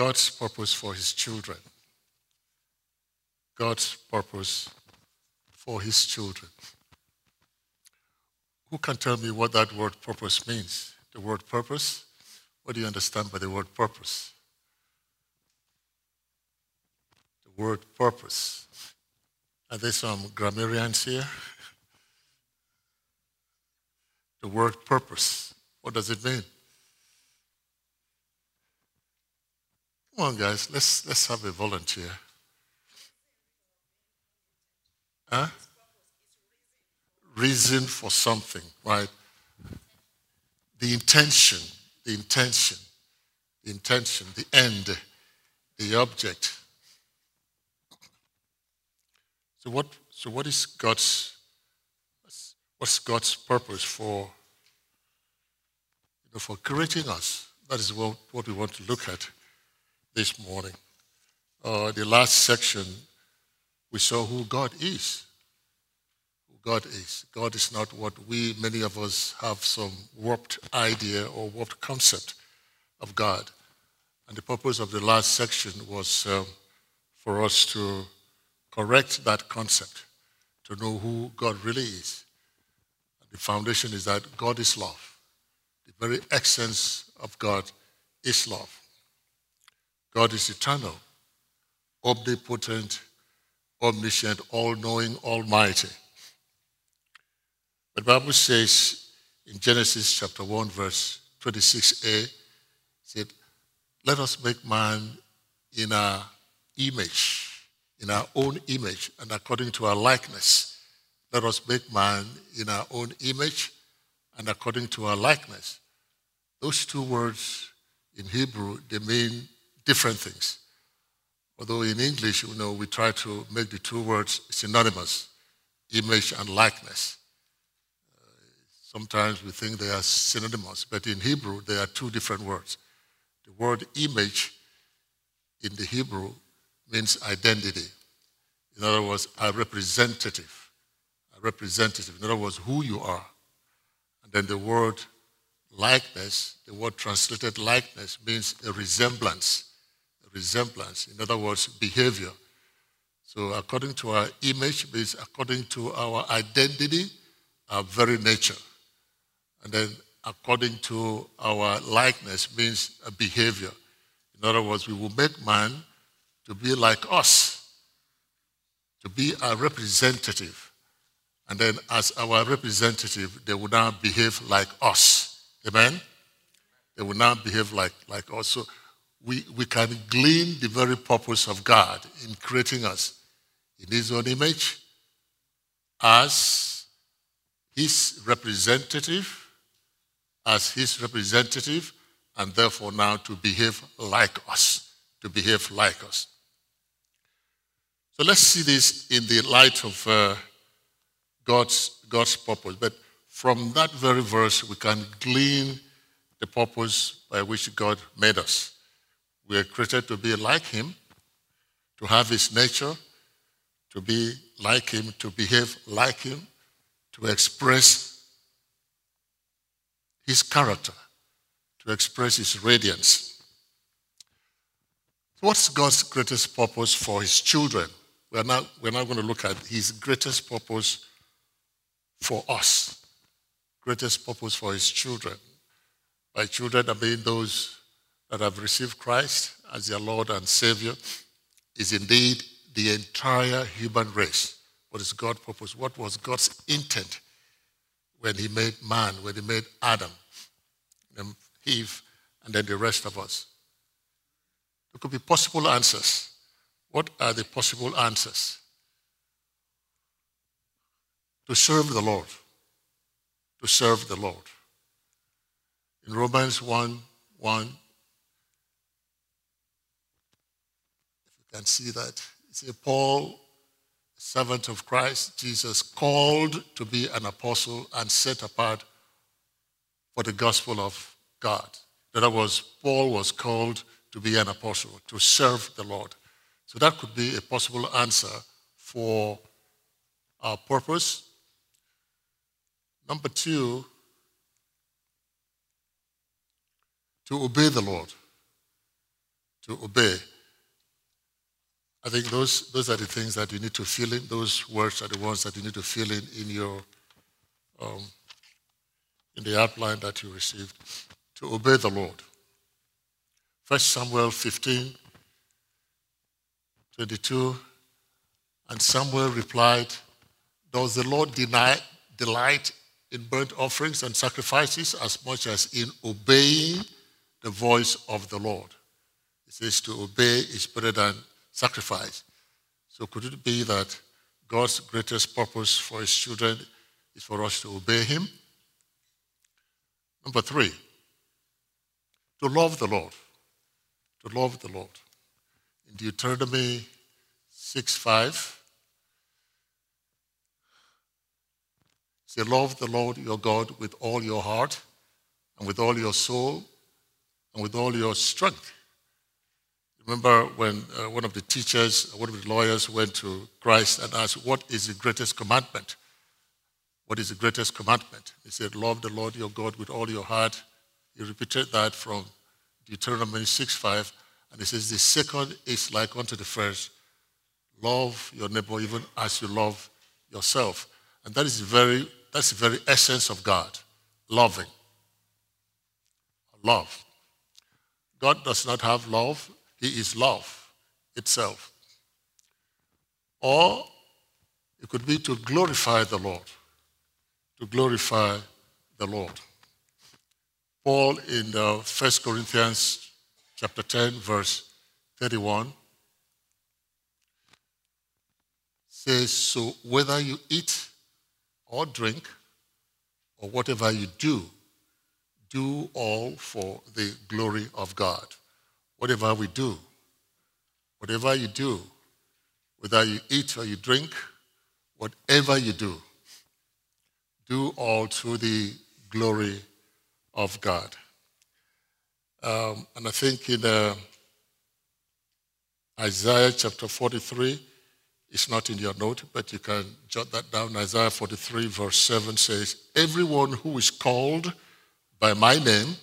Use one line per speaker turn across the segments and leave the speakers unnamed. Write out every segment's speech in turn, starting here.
God's purpose for his children. God's purpose for his children. Who can tell me what that word purpose means? The word purpose? What do you understand by the word purpose? The word purpose. Are there some grammarians here? the word purpose. What does it mean? Come on, guys, let's, let's have a volunteer. Huh? Reason for something, right? The intention, the intention, the intention, the end, the object. So what, so what is God's, what's God's purpose for, you know, for creating us? That is what, what we want to look at this morning. Uh, the last section, we saw who God is. Who God is. God is not what we, many of us, have some warped idea or warped concept of God. And the purpose of the last section was um, for us to correct that concept, to know who God really is. The foundation is that God is love. The very essence of God is love. God is eternal, omnipotent, omniscient, all knowing, almighty. The Bible says in Genesis chapter 1, verse 26a, said, Let us make man in our image, in our own image, and according to our likeness. Let us make man in our own image and according to our likeness. Those two words in Hebrew, they mean different things. Although in English, you know, we try to make the two words synonymous, image and likeness. Sometimes we think they are synonymous, but in Hebrew, they are two different words. The word image in the Hebrew means identity. In other words, a representative. A representative. In other words, who you are. And then the word likeness, the word translated likeness, means a resemblance resemblance. In other words, behavior. So according to our image means according to our identity, our very nature. And then according to our likeness means a behavior. In other words, we will make man to be like us, to be our representative. And then as our representative, they will now behave like us. Amen? They will now behave like, like us. So we, we can glean the very purpose of God in creating us in His own image as His representative, as His representative, and therefore now to behave like us, to behave like us. So let's see this in the light of uh, God's, God's purpose. But from that very verse, we can glean the purpose by which God made us. We are created to be like Him, to have His nature, to be like Him, to behave like Him, to express His character, to express His radiance. What's God's greatest purpose for His children? We're now, we're not going to look at His greatest purpose for us, greatest purpose for His children. By children, I mean those that have received Christ as their Lord and Savior is indeed the entire human race. What is God's purpose? What was God's intent when He made man, when He made Adam, and Eve, and then the rest of us? There could be possible answers. What are the possible answers? To serve the Lord. To serve the Lord. In Romans 1 1 can see that. See, Paul, servant of Christ, Jesus, called to be an apostle and set apart for the gospel of God. In other words, Paul was called to be an apostle, to serve the Lord. So that could be a possible answer for our purpose. Number two, to obey the Lord. to obey. I think those, those are the things that you need to fill in. Those words are the ones that you need to fill in in your um, in the outline that you received to obey the Lord. First Samuel 15, 22, and Samuel replied, Does the Lord deny, delight in burnt offerings and sacrifices as much as in obeying the voice of the Lord? It says to obey is better than sacrifice. So could it be that God's greatest purpose for his children is for us to obey him? Number three, to love the Lord. To love the Lord. In Deuteronomy 6 5, say, Love the Lord your God with all your heart, and with all your soul, and with all your strength. Remember when uh, one of the teachers, one of the lawyers went to Christ and asked, What is the greatest commandment? What is the greatest commandment? He said, Love the Lord your God with all your heart. He repeated that from Deuteronomy 6 5. And he says, The second is like unto the first love your neighbor even as you love yourself. And that is very, that's the very essence of God loving. Love. God does not have love, He is love itself. Or it could be to glorify the Lord to glorify the Lord. Paul in uh, 1 Corinthians chapter 10, verse 31 says, So whether you eat or drink or whatever you do, do all for the glory of God. Whatever we do, whatever you do, whether you eat or you drink, whatever you do, do all to the glory of God. Um, and I think in uh, Isaiah chapter 43, it's not in your note, but you can jot that down. Isaiah 43, verse 7 says, Everyone who is called by my name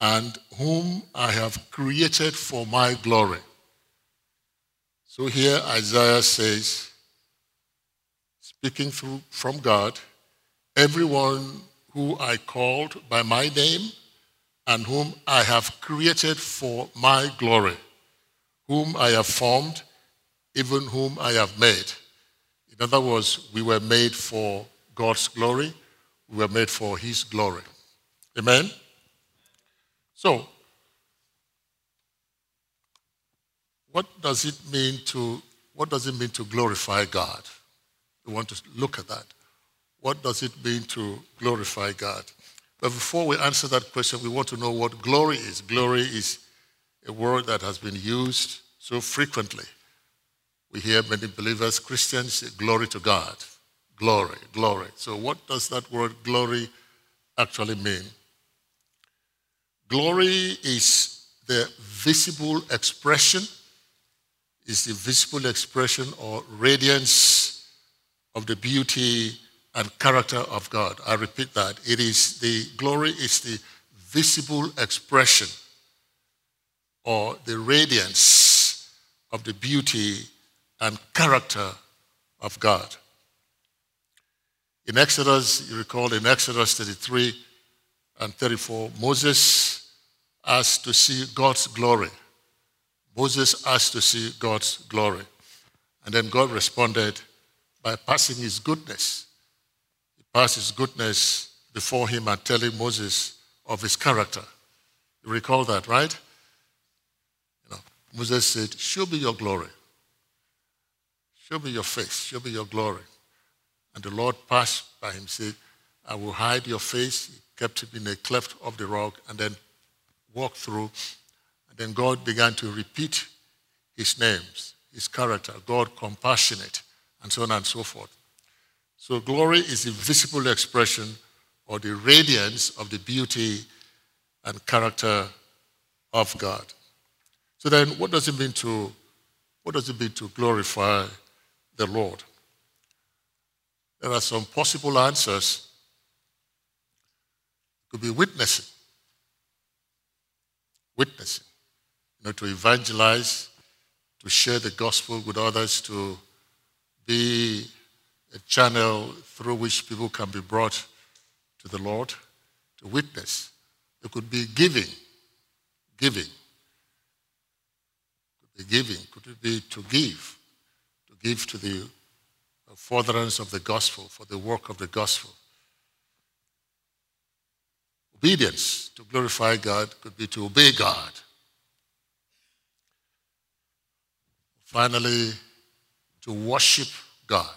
and whom I have created for my glory. So here Isaiah says, speaking through, from God, everyone who I called by my name and whom I have created for my glory, whom I have formed, even whom I have made. In other words, we were made for God's glory, we were made for His glory. Amen? So, what does it mean to what does it mean to glorify God? We want to look at that. What does it mean to glorify God? But before we answer that question, we want to know what glory is. Glory is a word that has been used so frequently. We hear many believers, Christians, say, glory to God. Glory, glory. So, what does that word glory actually mean? Glory is the visible expression, is the visible expression or radiance of the beauty and character of God. I repeat that. It is the glory is the visible expression or the radiance of the beauty and character of God. In Exodus, you recall in Exodus 33 and 34, Moses asked to see God's glory. Moses asked to see God's glory. And then God responded by passing his goodness He passed his goodness before him and telling Moses of his character. You recall that, right? You know, Moses said, Show me your glory. Show me your face. Show me your glory. And the Lord passed by him, said, I will hide your face. He kept him in a cleft of the rock and then walked through. And then God began to repeat his names, his character, God compassionate, and so on and so forth. So glory is the visible expression or the radiance of the beauty and character of God. So then what does it mean to what does it mean to glorify the Lord? There are some possible answers. It could be witnessing. Witnessing. you know, to evangelize, to share the gospel with others, to be a channel through which people can be brought to the Lord, to witness. It could be giving, giving. Could be giving. Could it be to give, to give to the furtherance of the gospel, for the work of the gospel. Obedience to glorify God could be to obey God. Finally, to worship God.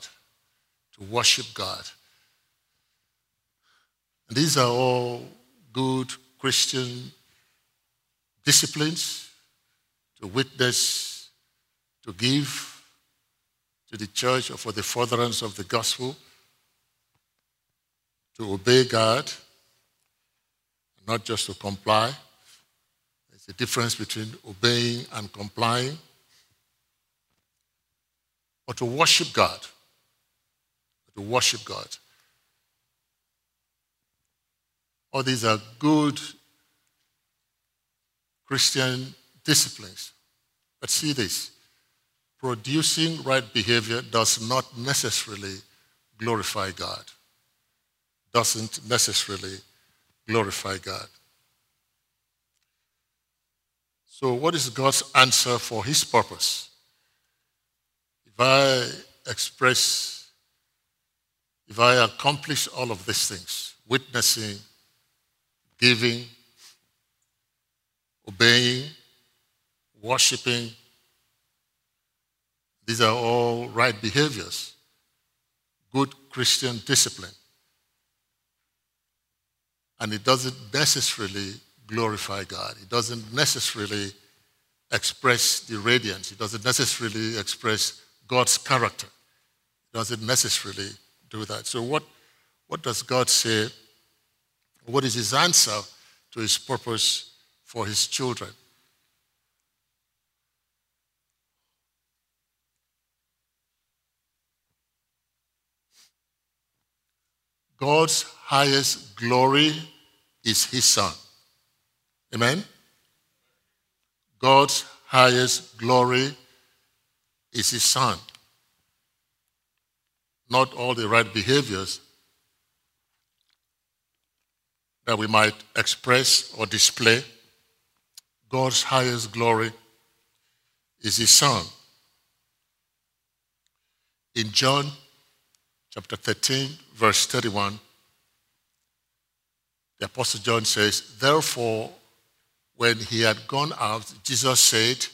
To worship God. And these are all good Christian disciplines to witness, to give to the church or for the furtherance of the gospel, to obey God not just to comply. There's a difference between obeying and complying. Or to worship God. To worship God. All these are good Christian disciplines. But see this producing right behavior does not necessarily glorify God, doesn't necessarily glorify God. So, what is God's answer for his purpose? If I express, if I accomplish all of these things witnessing, giving, obeying, worshiping these are all right behaviors, good Christian discipline and it doesn't necessarily glorify God. It doesn't necessarily express the radiance. It doesn't necessarily express God's character. It doesn't necessarily do that. So, what, what does God say? What is his answer to his purpose for his children? God's highest glory is his son. Amen? God's highest glory is his son. Not all the right behaviors that we might express or display. God's highest glory is his son. In John chapter 13, verse 31, the Apostle John says, Therefore, when he had gone out, Jesus said,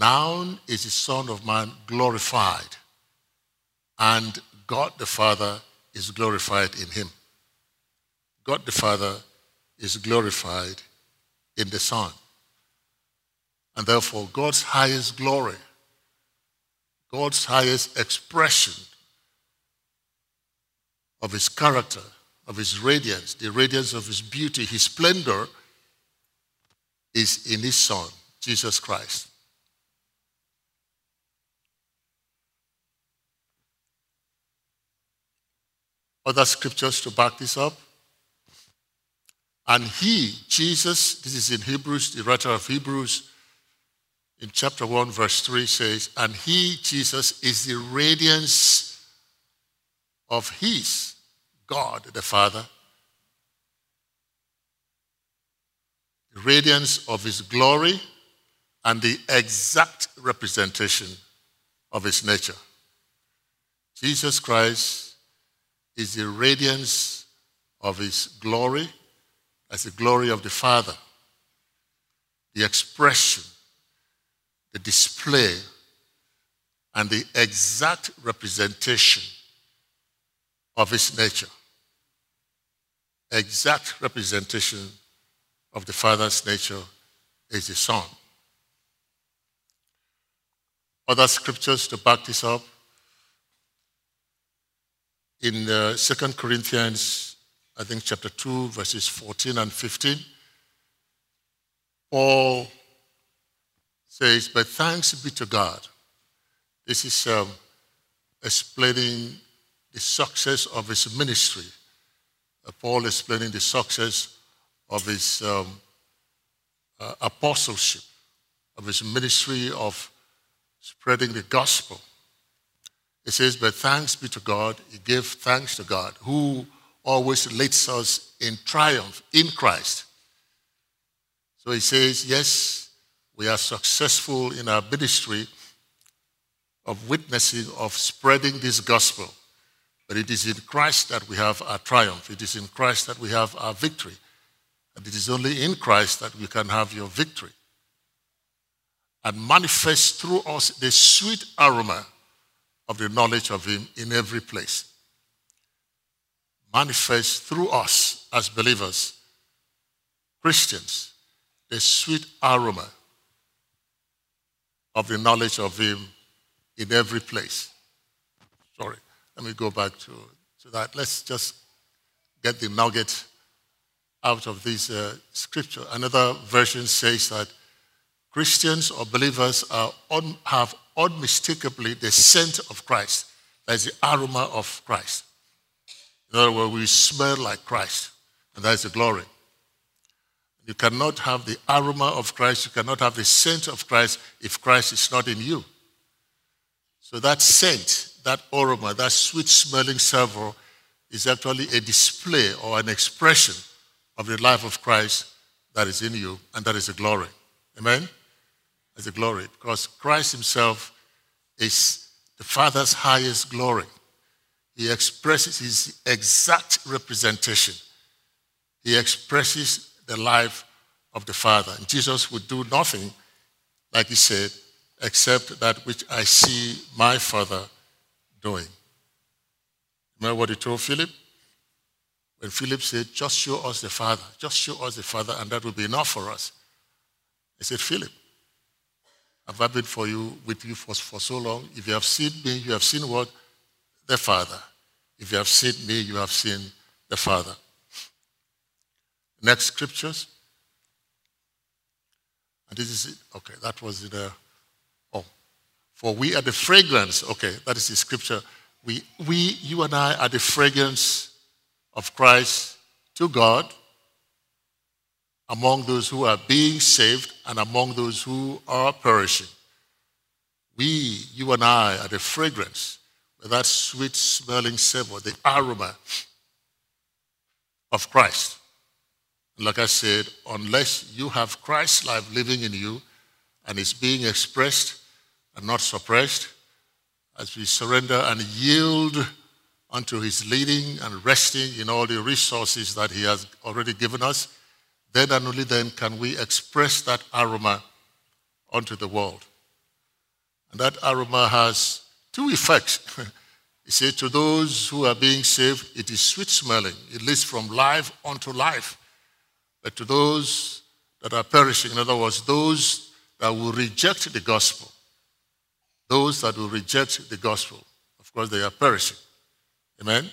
Now is the Son of Man glorified, and God the Father is glorified in him. God the Father is glorified in the Son. And therefore, God's highest glory, God's highest expression of his character, of his radiance, the radiance of his beauty, his splendor is in his Son, Jesus Christ. Other scriptures to back this up. And he, Jesus, this is in Hebrews, the writer of Hebrews, in chapter 1, verse 3 says, And he, Jesus, is the radiance of his God the Father, the radiance of his glory, and the exact representation of his nature. Jesus Christ is the radiance of his glory as the glory of the Father, the expression, the display, and the exact representation of his nature. Exact representation of the Father's nature is the Son. Other scriptures to back this up. In uh, 2 Corinthians, I think chapter 2, verses 14 and 15, Paul says, But thanks be to God. This is um, explaining the success of his ministry. Uh, Paul explaining the success of his um, uh, apostleship. of his ministry of spreading the gospel. It says, But thanks be to God, he gave thanks to God, who always leads us in triumph in Christ. So he says, Yes, we are successful in our ministry of witnessing, of spreading this gospel. But it is in Christ that we have our triumph. It is in Christ that we have our victory. And it is only in Christ that we can have your victory. And manifest through us the sweet aroma of the knowledge of Him in every place. Manifest through us as believers, Christians, the sweet aroma of the knowledge of Him in every place. Sorry, let me go back to, to that. Let's just get the nugget out of this uh, scripture. Another version says that Christians or believers un, have unmistakably the scent of Christ. That is the aroma of Christ. In other words, we smell like Christ, and that is the glory. You cannot have the aroma of Christ, you cannot have the scent of Christ if Christ is not in you. So that scent, that aroma, that sweet smelling savor is actually a display or an expression of the life of Christ that is in you, and that is a glory. Amen? That's a glory. Because Christ Himself is the Father's highest glory. He expresses His exact representation. He expresses the life of the Father. And Jesus would do nothing, like He said, except that which I see my Father doing. Remember what he told Philip? When Philip said, Just show us the Father, just show us the Father, and that will be enough for us. He said, Philip, have I've been for you with you for, for so long. If you have seen me, you have seen what? The Father. If you have seen me, you have seen the Father. Next scriptures. And this is it. Okay, that was in a for we are the fragrance. Okay, that is the scripture. We, we, you and I are the fragrance of Christ to God among those who are being saved and among those who are perishing. We, you and I, are the fragrance, with that sweet smelling savor, the aroma of Christ. Like I said, unless you have Christ's life living in you and it's being expressed and not suppressed, as we surrender and yield unto his leading and resting in all the resources that he has already given us, then and only then can we express that aroma unto the world. And that aroma has two effects. he said, To those who are being saved, it is sweet smelling. It leads from life unto life. But to those that are perishing, in other words, those that will reject the gospel, those that will reject the gospel, of course, they are perishing. Amen?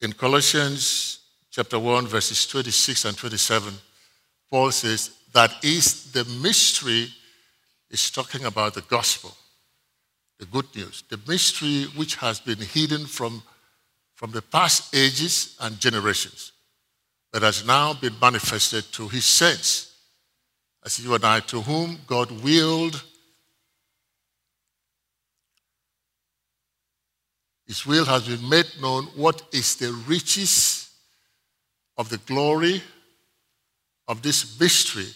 In Colossians chapter 1, verses 26 and 27, Paul says, That is the mystery, is talking about the gospel, the good news, the mystery which has been hidden from, from the past ages and generations that has now been manifested to his saints, as you and I, to whom God willed His will has been made known what is the riches of the glory of this mystery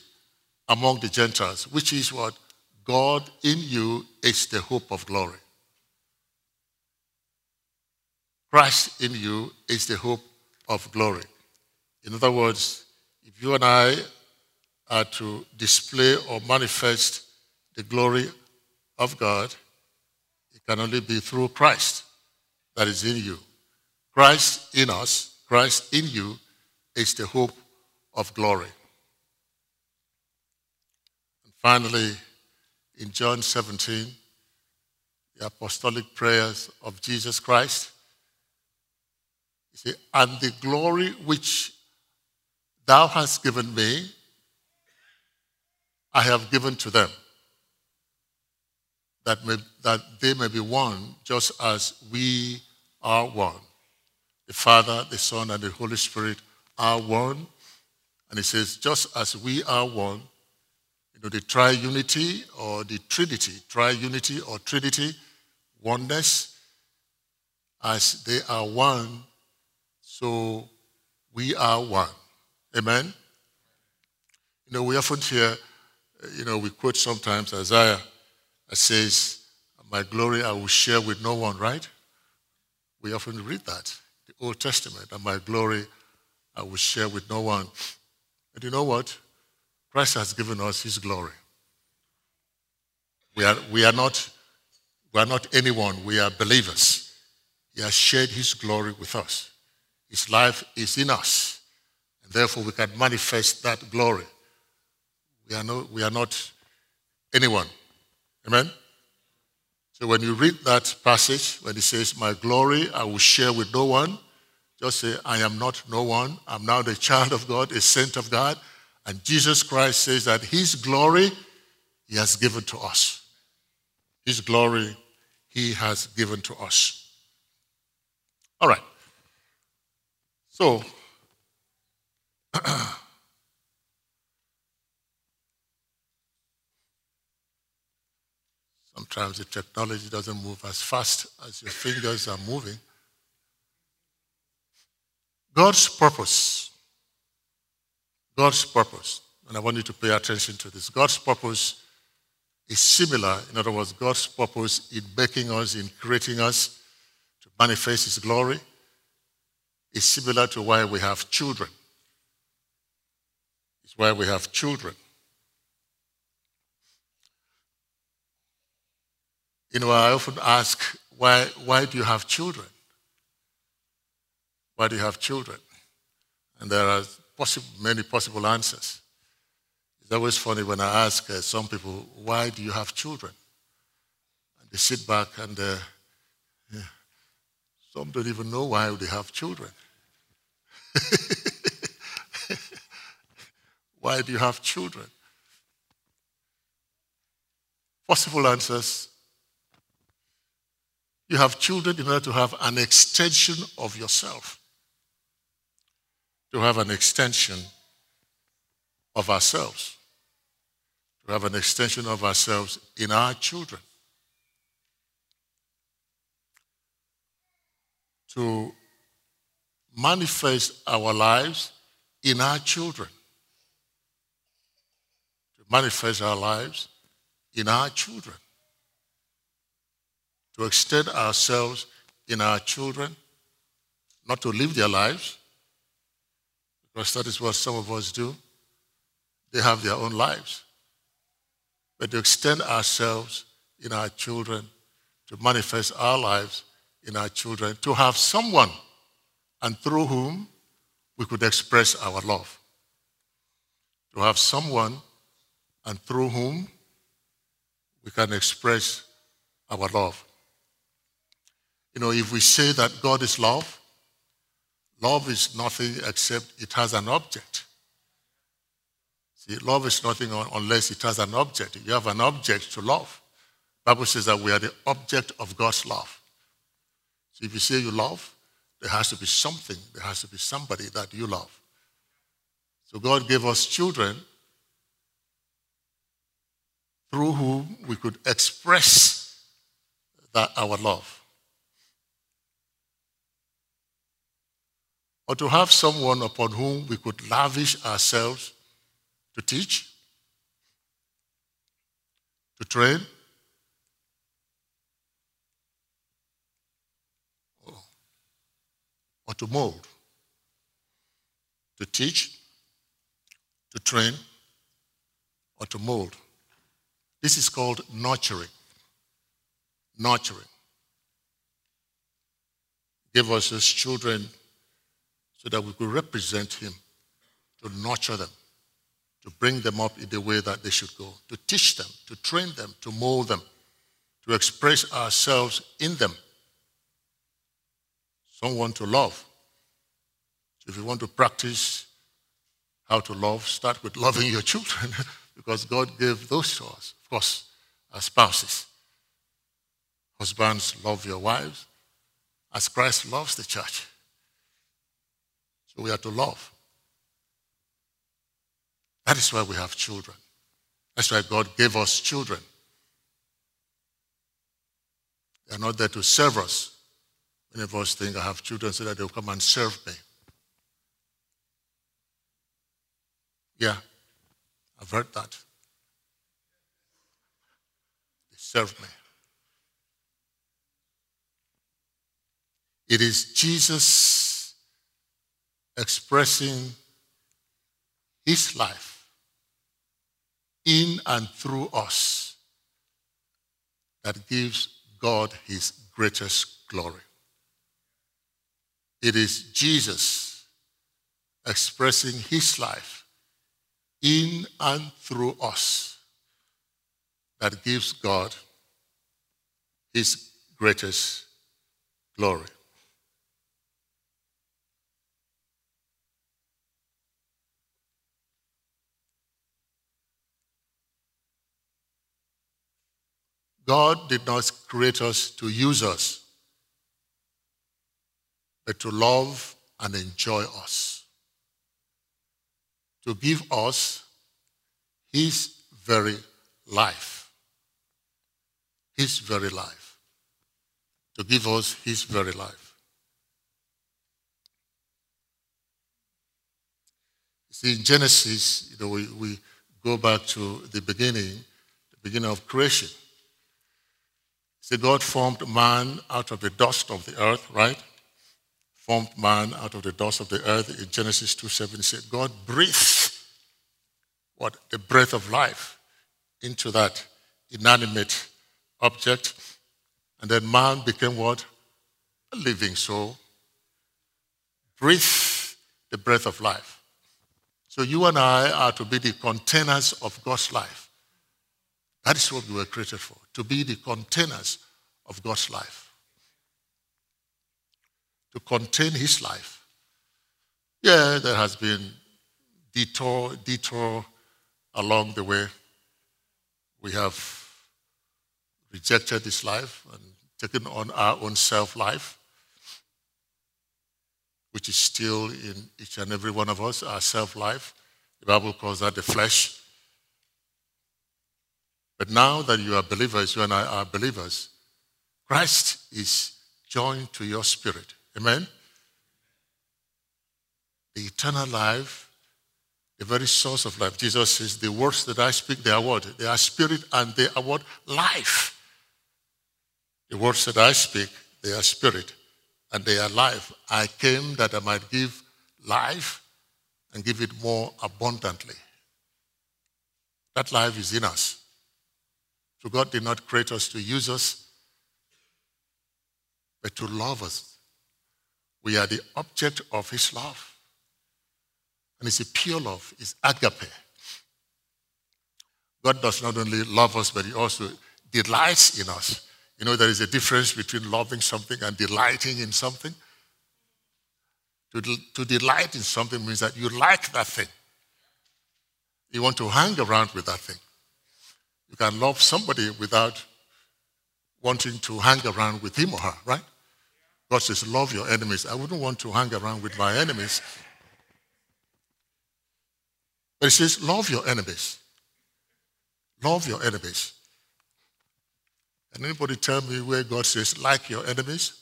among the Gentiles, which is what God in you is the hope of glory. Christ in you is the hope of glory. In other words, if you and I are to display or manifest the glory of God, it can only be through Christ that is in you. Christ in us, Christ in you, is the hope of glory. And finally, in John 17, the apostolic prayers of Jesus Christ, he said, And the glory which Thou hast given me, I have given to them, that, may, that they may be one just as we are one. The Father, the Son, and the Holy Spirit are one. And he says, just as we are one, you know, the triunity or the trinity, triunity or trinity, oneness, as they are one, so we are one. Amen? You know, we often hear, you know, we quote sometimes Isaiah that says, My glory I will share with no one, right? We often read that, the Old Testament, and my glory I will share with no one. And you know what? Christ has given us his glory. We are, we are, not, we are not anyone, we are believers. He has shared his glory with us. His life is in us. Therefore, we can manifest that glory. We are, no, we are not anyone. Amen? So when you read that passage, when it says, My glory I will share with no one, just say, I am not no one. I'm now the child of God, a saint of God. And Jesus Christ says that his glory he has given to us. His glory he has given to us. All right. So, sometimes the technology doesn't move as fast as your fingers are moving. God's purpose. God's purpose. And I want you to pay attention to this. God's purpose is similar. In other words, God's purpose in making us, in creating us to manifest His glory, is similar to why we have children. It's why we have children. You know, I often ask, why, why do you have children? Why do you have children? And there are possible, many possible answers. It's always funny when I ask uh, some people, why do you have children? And they sit back and uh, yeah, some don't even know why they have children. why do you have children? Possible answers. You have children in order to have an extension of yourself. To have an extension of ourselves, to have an extension of ourselves in our children, to manifest our lives in our children, to manifest our lives in our children, to extend ourselves in our children, not to live their lives because that is what some of us do. They have their own lives. But to extend ourselves in our children, to manifest our lives in our children, to have someone and through whom we could express our love. To have someone and through whom we can express our love. You know, if we say that God is love, Love is nothing except it has an object. See, love is nothing unless it has an object. You have an object to love. Bible says that we are the object of God's love. So if you say you love, there has to be something, there has to be somebody that you love. So God gave us children through whom we could express that our love. Or to have someone upon whom we could lavish ourselves to teach, to train, or to mold, to teach, to train, or to mold. This is called nurturing. Nurturing. Give us as children so that we could represent him, to nurture them, to bring them up in the way that they should go, to teach them, to train them, to mold them, to express ourselves in them. Someone to love. So if you want to practice how to love, start with loving your children because God gave those to us, of course, as spouses. Husbands, love your wives as Christ loves the church. So we are to love. That is why we have children. That's why God gave us children. They are not there to serve us. Many of us think I have children so that they'll come and serve me. Yeah, I've heard that. They serve me. It is Jesus expressing his life in and through us that gives God his greatest glory. It is Jesus expressing his life in and through us that gives God his greatest glory. God did not create us to use us, but to love and enjoy us, to give us His very life. His very life. To give us His very life. See, in Genesis, you know, we, we go back to the beginning, the beginning of creation. See, God formed man out of the dust of the earth, right? Formed man out of the dust of the earth. In Genesis 2 7, said, God breathed what? The breath of life into that inanimate object. And then man became what? A living soul. Breathe the breath of life. So you and I are to be the containers of God's life. That is what we were created for, to be the containers of God's life, to contain His life. Yeah, there has been detour, detour along the way. We have rejected this life and taken on our own self life, which is still in each and every one of us, our self life. The Bible calls that the flesh. But now that you are believers, you and I are believers, Christ is joined to your spirit. Amen? The eternal life, the very source of life. Jesus says, The words that I speak, they are what? They are spirit and they are what? Life. The words that I speak, they are spirit and they are life. I came that I might give life and give it more abundantly. That life is in us. So God did not create us to use us, but to love us. We are the object of his love. And it's a pure love, it's agape. God does not only love us, but he also delights in us. You know, there is a difference between loving something and delighting in something. To, to delight in something means that you like that thing. You want to hang around with that thing. You can love somebody without wanting to hang around with him or her, right? God says, love your enemies. I wouldn't want to hang around with my enemies. But he says, love your enemies. Love your enemies. And anybody tell me where God says, like your enemies?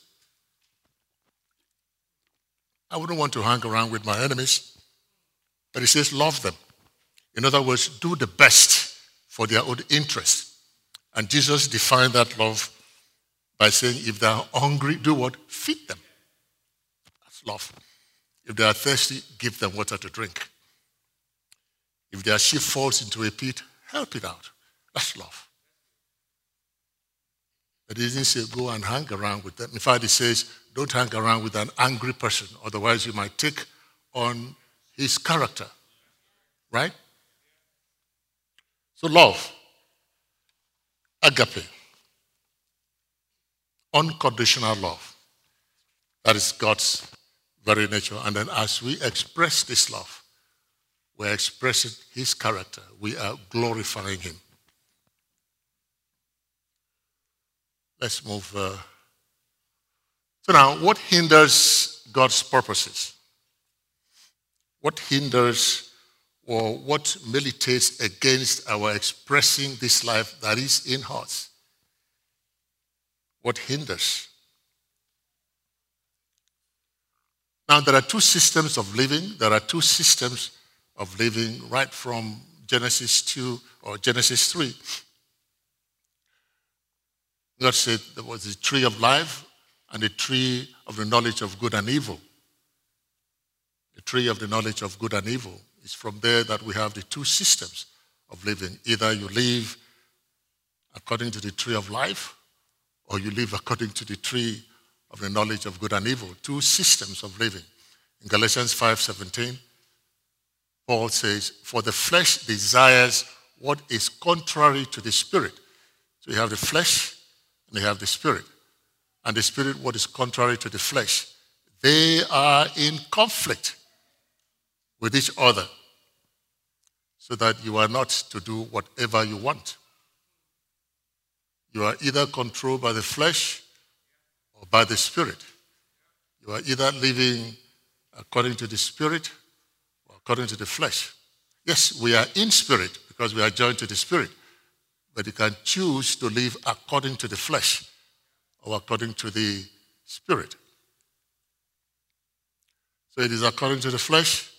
I wouldn't want to hang around with my enemies. But he says, love them. In other words, do the best for their own interest. And Jesus defined that love by saying, if they are hungry, do what? Feed them. That's love. If they are thirsty, give them water to drink. If their sheep falls into a pit, help it out. That's love. But he didn't say go and hang around with them. In fact, he says don't hang around with an angry person, otherwise you might take on his character. Right? So, love, agape, unconditional love. That is God's very nature. And then, as we express this love, we're expressing His character, we are glorifying Him. Let's move. Uh... So, now, what hinders God's purposes? What hinders or what militates against our expressing this life that is in us? What hinders? Now, there are two systems of living. There are two systems of living right from Genesis 2 or Genesis 3. God said there was a tree of life and a tree of the knowledge of good and evil. The tree of the knowledge of good and evil. It's from there that we have the two systems of living. Either you live according to the tree of life, or you live according to the tree of the knowledge of good and evil. Two systems of living. In Galatians 5:17, Paul says, For the flesh desires what is contrary to the spirit. So you have the flesh and you have the spirit. And the spirit, what is contrary to the flesh. They are in conflict with each other so that you are not to do whatever you want. You are either controlled by the flesh or by the spirit. You are either living according to the spirit or according to the flesh. Yes, we are in spirit because we are joined to the spirit, but you can choose to live according to the flesh or according to the spirit. So it is according to the flesh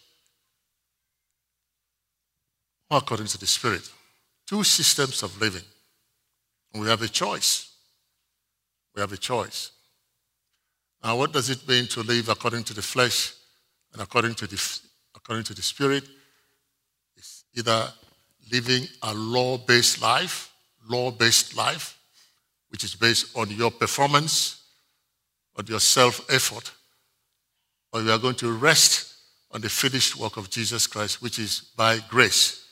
or according to the spirit. Two systems of living. We have a choice. We have a choice. Now, what does it mean to live according to the flesh and according to the according to the Spirit, It's either living a law based life, law based life, which is based on your performance, on your self effort, or you are going to rest on the finished work of Jesus Christ, which is by grace,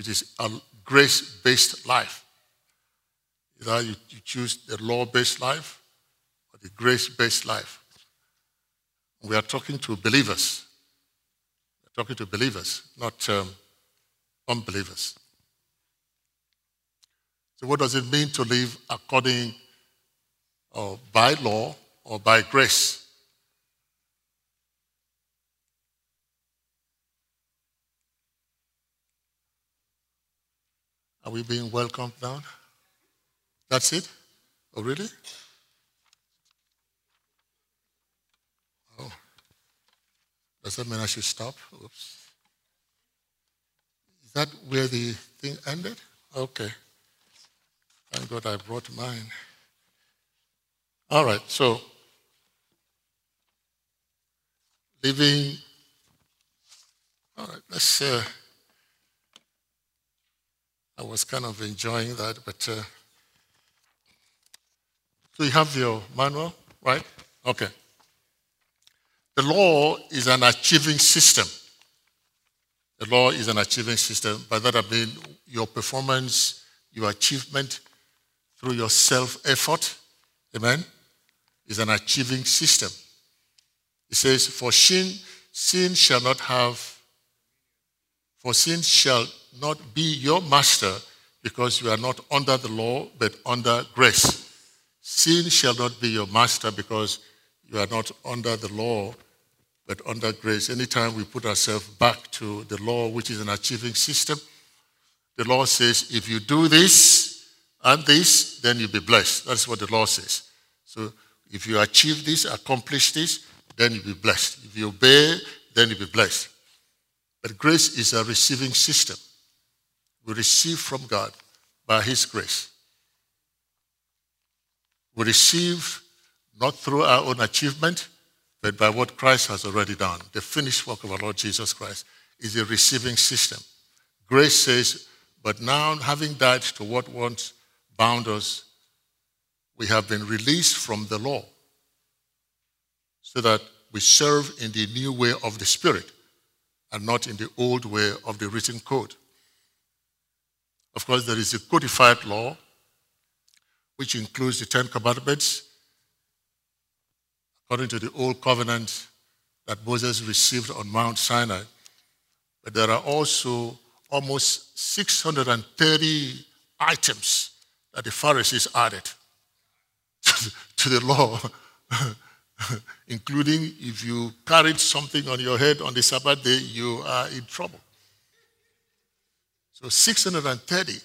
which is a grace based life. Either you, you choose the law based life or the grace based life. We are talking to believers talking to believers, not um, unbelievers. So, what does it mean to live according or by law or by grace? Are we being welcomed now? That's it? Oh, really? Does that mean I should stop? Oops. Is that where the thing ended? Okay. Thank God I brought mine. All right, so living. All right, let's. Uh, I was kind of enjoying that, but. Uh, so you have your manual, right? Okay. The law is an achieving system. The law is an achieving system. By that I mean your performance, your achievement through your self effort, amen, is an achieving system. It says, For sin, sin shall not have, for sin shall not be your master because you are not under the law but under grace. Sin shall not be your master because you are not under the law but under grace, anytime we put ourselves back to the law, which is an achieving system, the law says, if you do this and this, then you'll be blessed. That's what the law says. So if you achieve this, accomplish this, then you'll be blessed. If you obey, then you'll be blessed. But grace is a receiving system. We receive from God by His grace. We receive not through our own achievement, but by what Christ has already done. The finished work of our Lord Jesus Christ is a receiving system. Grace says, but now having died to what once bound us, we have been released from the law so that we serve in the new way of the Spirit and not in the old way of the written code. Of course, there is a codified law, which includes the Ten Commandments according to the old covenant that Moses received on Mount Sinai. But there are also almost 630 items that the Pharisees added to the law, including if you carried something on your head on the Sabbath day, you are in trouble. So 630,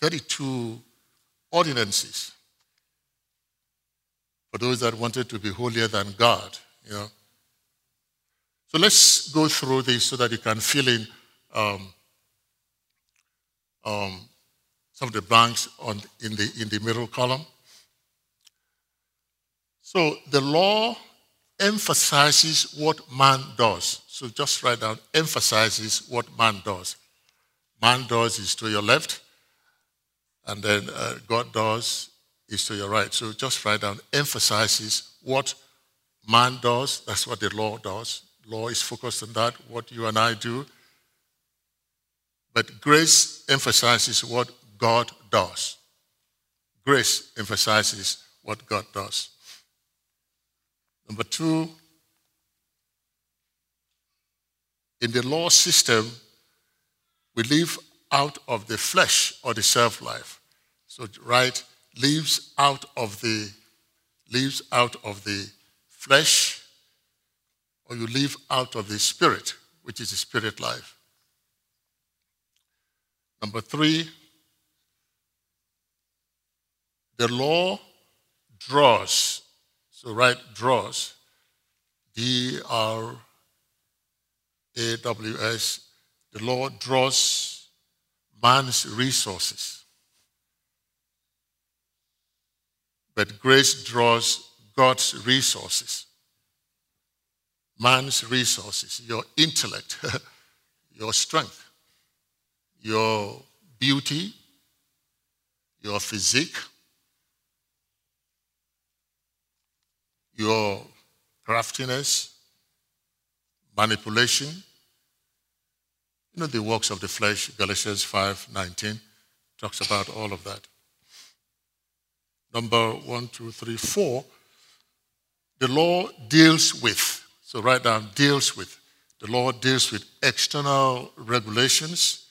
32 ordinances for those that wanted to be holier than God, you know. So let's go through this so that you can fill in um, um, some of the blanks on, in, the, in the middle column. So the law emphasizes what man does. So just write down emphasizes what man does. Man does is to your left, and then uh, God does is to your right. So just write down emphasizes what man does. That's what the law does. Law is focused on that, what you and I do. But grace emphasizes what God does. Grace emphasizes what God does. Number two, in the law system, we live out of the flesh or the self life. So, right, lives out of the lives out of the flesh, or you live out of the spirit, which is the spirit life. Number three, the law draws. So, right, draws. D R A W S. The law draws man's resources. But grace draws God's resources. Man's resources, your intellect, your strength your beauty, your physique, your craftiness, manipulation. You know the works of the flesh, Galatians 5:19 talks about all of that. Number one, two, three, four. The law deals with, so write down deals with. The law deals with external regulations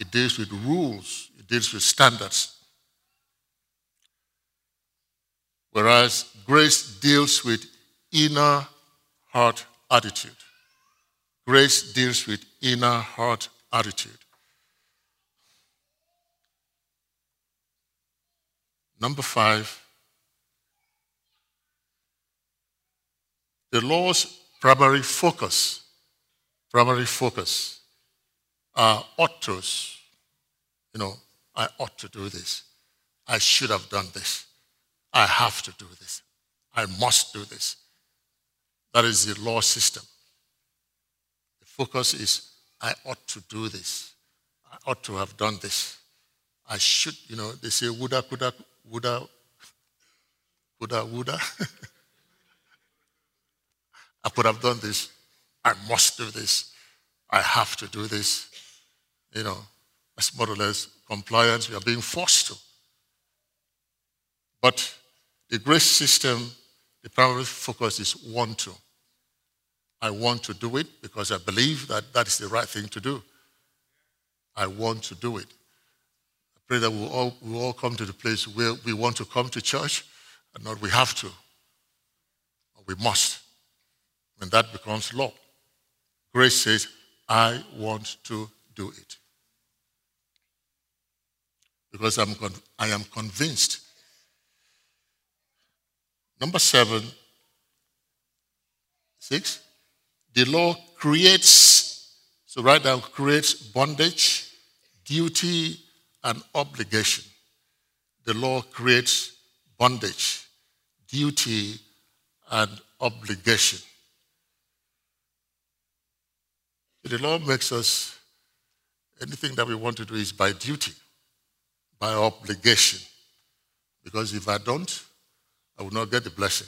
it deals with rules, it deals with standards. Whereas grace deals with inner heart attitude. Grace deals with inner heart attitude. Number five, the law's primary focus, primary focus uh, oughtos. You know, I ought to do this. I should have done this. I have to do this. I must do this. That is the law system. The focus is I ought to do this. I ought to have done this. I should, you know, they say woulda, coulda, woulda, woulda, woulda. I could have done this. I must do this. I have to do this you know, that's more or less compliance. We are being forced to. But the grace system, the primary focus is want to. I want to do it because I believe that that is the right thing to do. I want to do it. I pray that we'll all, we'll all come to the place where we want to come to church and not we have to. Or we must. And that becomes law. Grace says, I want to do it because I'm con- I am convinced. Number seven, six, the law creates, so write down, creates bondage, duty, and obligation. The law creates bondage, duty, and obligation. The law makes us, anything that we want to do is by duty by obligation. Because if I don't, I will not get the blessing.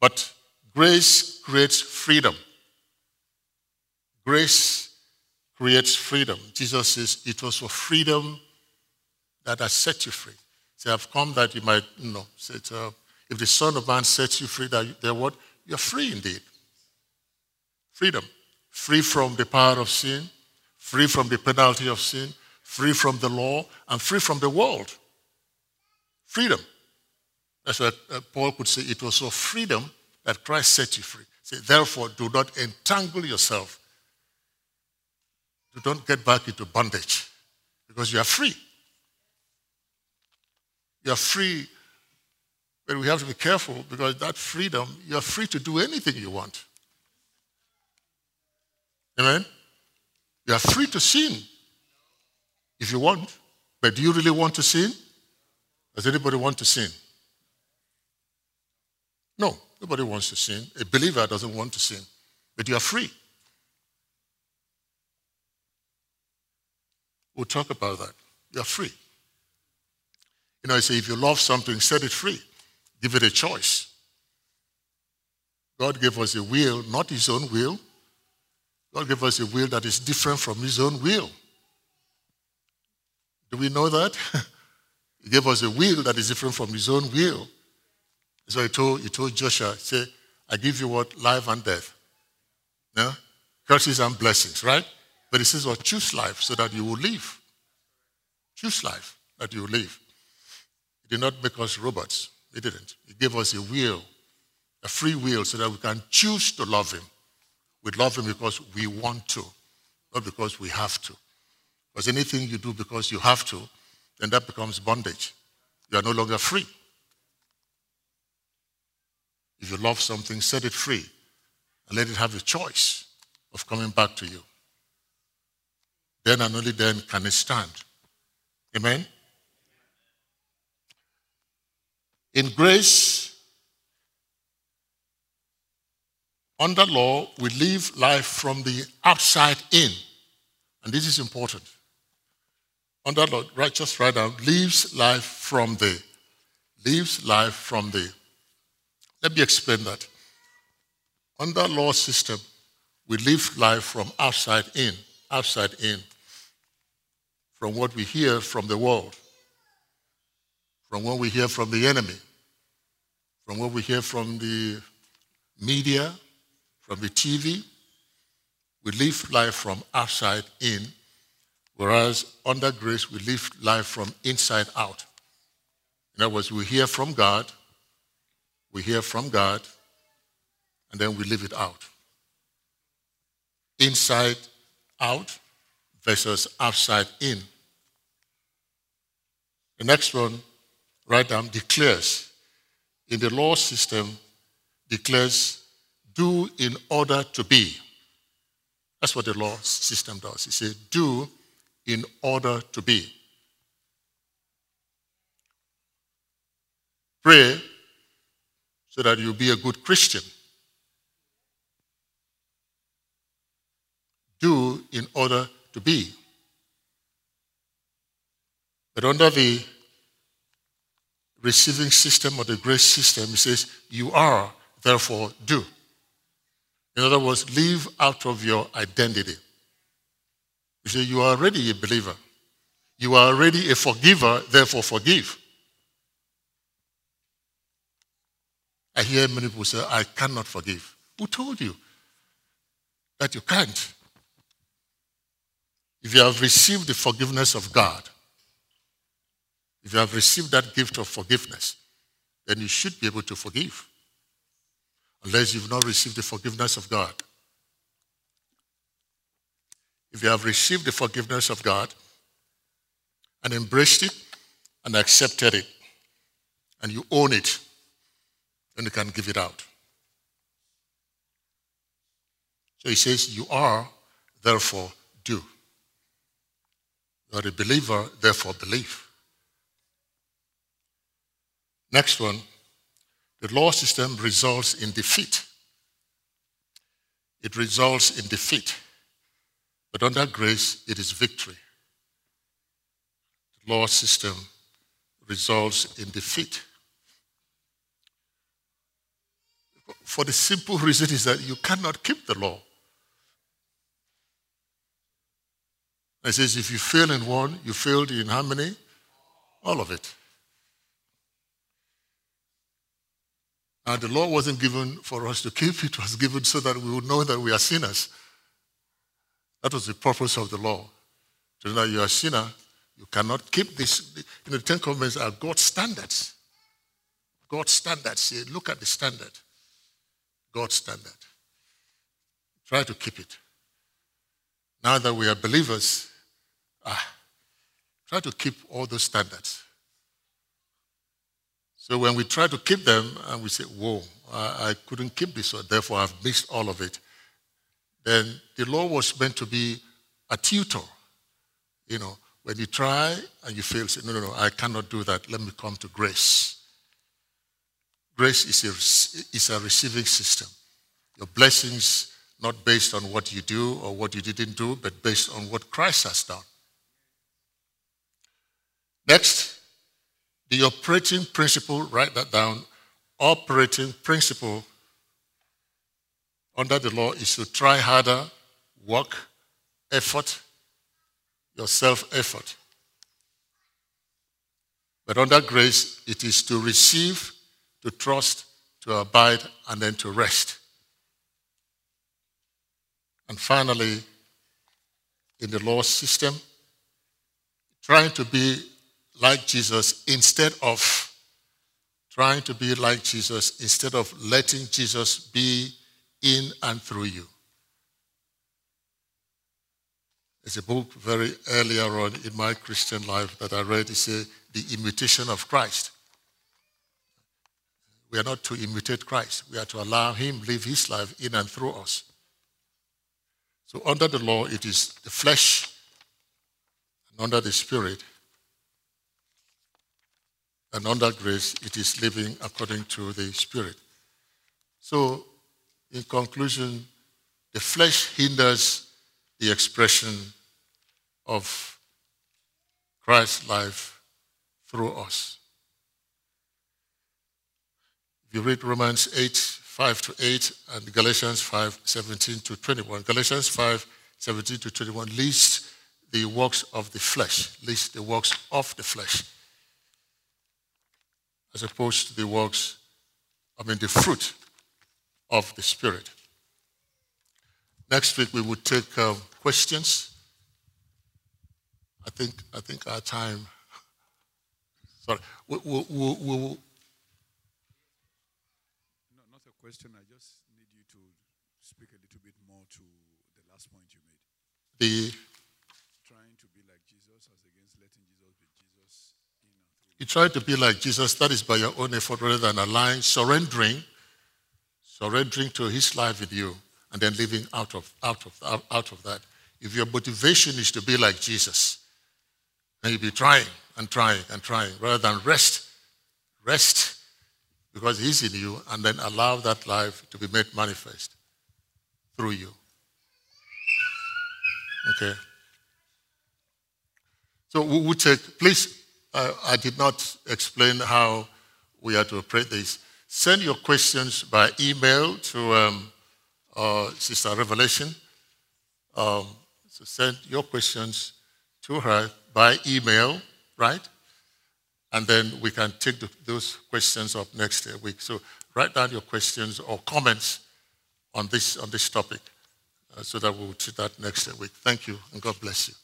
But grace creates freedom. Grace creates freedom. Jesus says, It was for freedom that I set you free. Say, I've come that you might, you know, say, uh, if the Son of Man sets you free, that you, what? You're free indeed. Freedom. Free from the power of sin, free from the penalty of sin, free from the law, and free from the world. Freedom. That's what uh, Paul could say. It was for freedom that Christ set you free. Say, therefore, do not entangle yourself You don't get back into bondage because you are free. You are free, but we have to be careful because that freedom, you are free to do anything you want. Amen? You are free to sin if you want. But do you really want to sin? Does anybody want to sin? No, nobody wants to sin. A believer doesn't want to sin, but you are free. We'll talk about that. You are free. You know, I say if you love something, set it free. Give it a choice. God gave us a will, not his own will. God gave us a will that is different from his own will. Do we know that? he gave us a will that is different from his own will. So he told, he told Joshua, say, I give you what? Life and death. Yeah? Curses and blessings, right? But he says, well, choose life so that you will live. Choose life that you will live. He did not make us robots. He didn't. He gave us a will, a free will, so that we can choose to love him. We love him because we want to, not because we have to. Because anything you do because you have to, then that becomes bondage. You are no longer free. If you love something, set it free and let it have a choice of coming back to you. Then and only then can it stand. Amen? In grace, under law, we live life from the outside in. And this is important. Under law, right, just lives life from the, lives life from the. Let me explain that. Under law system, we live life from outside in, outside in from what we hear from the world, from what we hear from the enemy, from what we hear from the media, from the TV. We live life from outside in, whereas under grace, we live life from inside out. In other words, we hear from God, we hear from God, and then we live it out. Inside out versus outside in. The next one, write down, declares. In the law system, declares, do in order to be. That's what the law system does. It says, do in order to be. Pray so that you'll be a good Christian. Do in order to be. But under the receiving system or the grace system, it says, You are, therefore do. In other words, live out of your identity. You say, You are already a believer. You are already a forgiver, therefore forgive. I hear many people say, I cannot forgive. Who told you that you can't? If you have received the forgiveness of God, if you have received that gift of forgiveness, then you should be able to forgive. Unless you've not received the forgiveness of God. If you have received the forgiveness of God and embraced it and accepted it, and you own it, then you can give it out. So he says, You are, therefore do. You are a believer, therefore believe. Next one the law system results in defeat. It results in defeat. But under grace, it is victory. The law system results in defeat. For the simple reason is that you cannot keep the law. It says if you fail in one, you failed in how many? All of it. And the law wasn't given for us to keep, it was given so that we would know that we are sinners. That was the purpose of the law. Know that you are a sinner, you cannot keep this. You know, the Ten Commandments are God's standards. God's standards. Look at the standard. God's standard. Try to keep it. now that we are believers, ah, try to keep all those standards. So when we try to keep them and we say, whoa, I, I couldn't keep this, so therefore I've missed all of it, then the law was meant to be a tutor. You know, when you try and you fail, say, no, no, no, I cannot do that. Let me come to grace. Grace is a, is a receiving system. Your blessings not based on what you do or what you didn't do, but based on what Christ has done. Next, the operating principle, write that down. Operating principle under the law is to try harder, work, effort, your self effort. But under grace, it is to receive, to trust, to abide, and then to rest. And finally, in the law system, trying to be like Jesus instead of trying to be like Jesus, instead of letting Jesus be in and through you. There's a book very earlier on in my Christian life that I read. It's a, The Imitation of Christ. We are not to imitate Christ. We are to allow him live his life in and through us. So under the law, it is the flesh, and under the spirit, and under grace, it is living according to the spirit. So, in conclusion, the flesh hinders the expression of Christ's life through us. If you read Romans 8, 5 to 8 and Galatians 5 17 to 21. Galatians 5 17 to 21 lists the works of the flesh, lists the works of the flesh, as opposed to the works, I mean, the fruit of the Spirit. Next week we will take uh, questions. I think, I think our time, sorry, we, we, we, we will
question. I just need you to speak a little bit more to the last point you made.
The
trying to be like Jesus as against letting Jesus be Jesus in.
You try to be like Jesus, that is by your own effort rather than allowing, surrendering, surrendering to his life with you, and then living out of, out of, out of that. If your motivation is to be like Jesus, then you'll be trying and trying and trying rather than rest. Rest because He's in you, and then allow that life to be made manifest through you. Okay. So we will take, please, I did not explain how we are to operate this. Send your questions by email to um, uh, Sister Revelation. Um, so send your questions to her by email, right? and then we can take the, those questions up next week. So write down your questions or comments on this, on this topic uh, so that we'll treat that next week. Thank you, and God bless you.